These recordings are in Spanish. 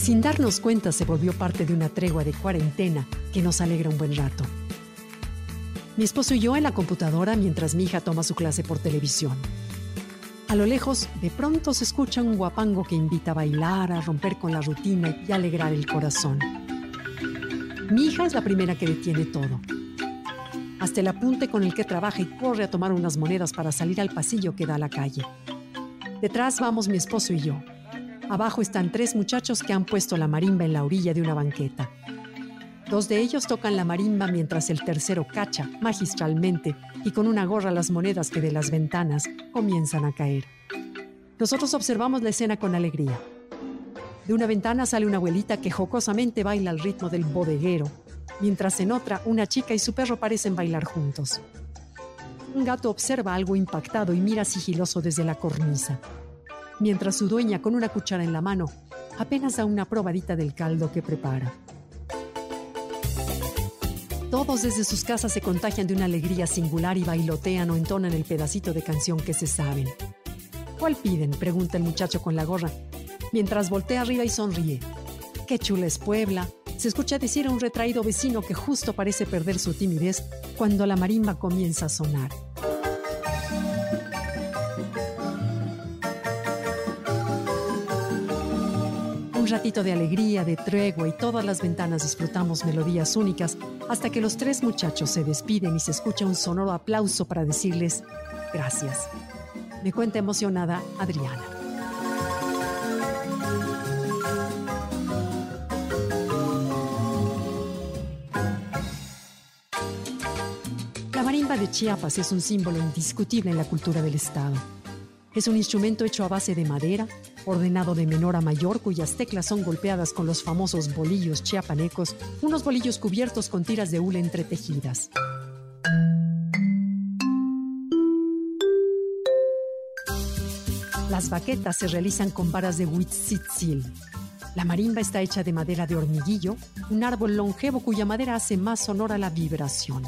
Sin darnos cuenta se volvió parte de una tregua de cuarentena que nos alegra un buen rato. Mi esposo y yo en la computadora mientras mi hija toma su clase por televisión. A lo lejos, de pronto se escucha un guapango que invita a bailar, a romper con la rutina y alegrar el corazón. Mi hija es la primera que detiene todo. Hasta el apunte con el que trabaja y corre a tomar unas monedas para salir al pasillo que da a la calle. Detrás vamos mi esposo y yo, Abajo están tres muchachos que han puesto la marimba en la orilla de una banqueta. Dos de ellos tocan la marimba mientras el tercero cacha magistralmente y con una gorra las monedas que de las ventanas comienzan a caer. Nosotros observamos la escena con alegría. De una ventana sale una abuelita que jocosamente baila al ritmo del bodeguero, mientras en otra una chica y su perro parecen bailar juntos. Un gato observa algo impactado y mira sigiloso desde la cornisa mientras su dueña con una cuchara en la mano apenas da una probadita del caldo que prepara. Todos desde sus casas se contagian de una alegría singular y bailotean o entonan el pedacito de canción que se saben. ¿Cuál piden? pregunta el muchacho con la gorra, mientras voltea arriba y sonríe. ¡Qué chula es Puebla! Se escucha decir a un retraído vecino que justo parece perder su timidez cuando la marimba comienza a sonar. Ratito de alegría, de tregua y todas las ventanas disfrutamos melodías únicas hasta que los tres muchachos se despiden y se escucha un sonoro aplauso para decirles gracias. Me cuenta emocionada Adriana. La marimba de Chiapas es un símbolo indiscutible en la cultura del Estado. Es un instrumento hecho a base de madera, ordenado de menor a mayor, cuyas teclas son golpeadas con los famosos bolillos chiapanecos, unos bolillos cubiertos con tiras de hule entretejidas. Las baquetas se realizan con varas de huitzitzil. La marimba está hecha de madera de hormiguillo, un árbol longevo cuya madera hace más sonora la vibración.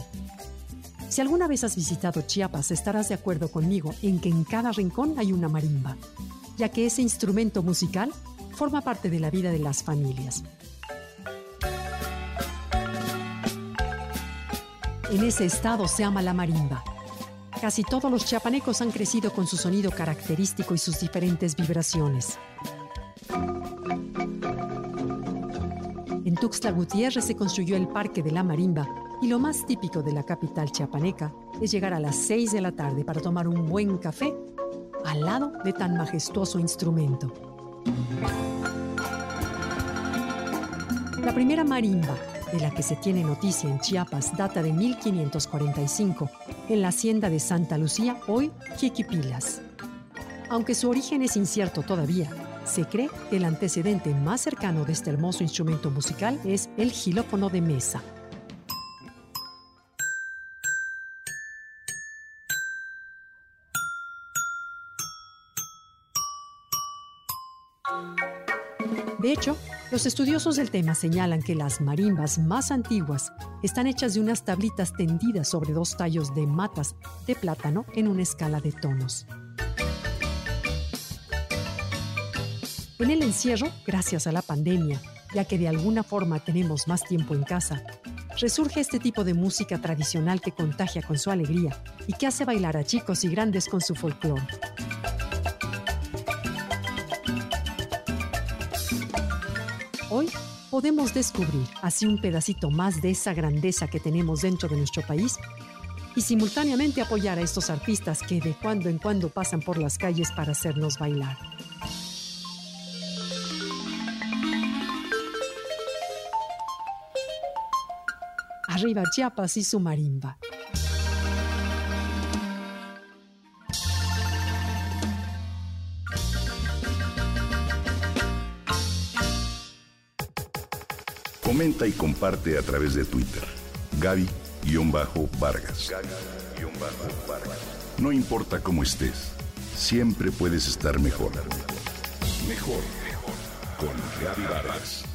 Si alguna vez has visitado Chiapas, estarás de acuerdo conmigo en que en cada rincón hay una marimba, ya que ese instrumento musical forma parte de la vida de las familias. En ese estado se ama la marimba. Casi todos los chiapanecos han crecido con su sonido característico y sus diferentes vibraciones. Tuxtla Gutiérrez se construyó el Parque de la Marimba y lo más típico de la capital chiapaneca es llegar a las 6 de la tarde para tomar un buen café al lado de tan majestuoso instrumento. La primera marimba de la que se tiene noticia en Chiapas data de 1545 en la hacienda de Santa Lucía, hoy Jiquipilas. Aunque su origen es incierto todavía, se cree que el antecedente más cercano de este hermoso instrumento musical es el gilófono de mesa. De hecho, los estudiosos del tema señalan que las marimbas más antiguas están hechas de unas tablitas tendidas sobre dos tallos de matas de plátano en una escala de tonos. En el encierro, gracias a la pandemia, ya que de alguna forma tenemos más tiempo en casa, resurge este tipo de música tradicional que contagia con su alegría y que hace bailar a chicos y grandes con su folclore. Hoy podemos descubrir así un pedacito más de esa grandeza que tenemos dentro de nuestro país y simultáneamente apoyar a estos artistas que de cuando en cuando pasan por las calles para hacernos bailar. Arriba Chiapas y su marimba. Comenta y comparte a través de Twitter. Gaby-Vargas. Gaby-Vargas. No importa cómo estés, siempre puedes estar mejor. Mejor, mejor. Con Gaby Vargas.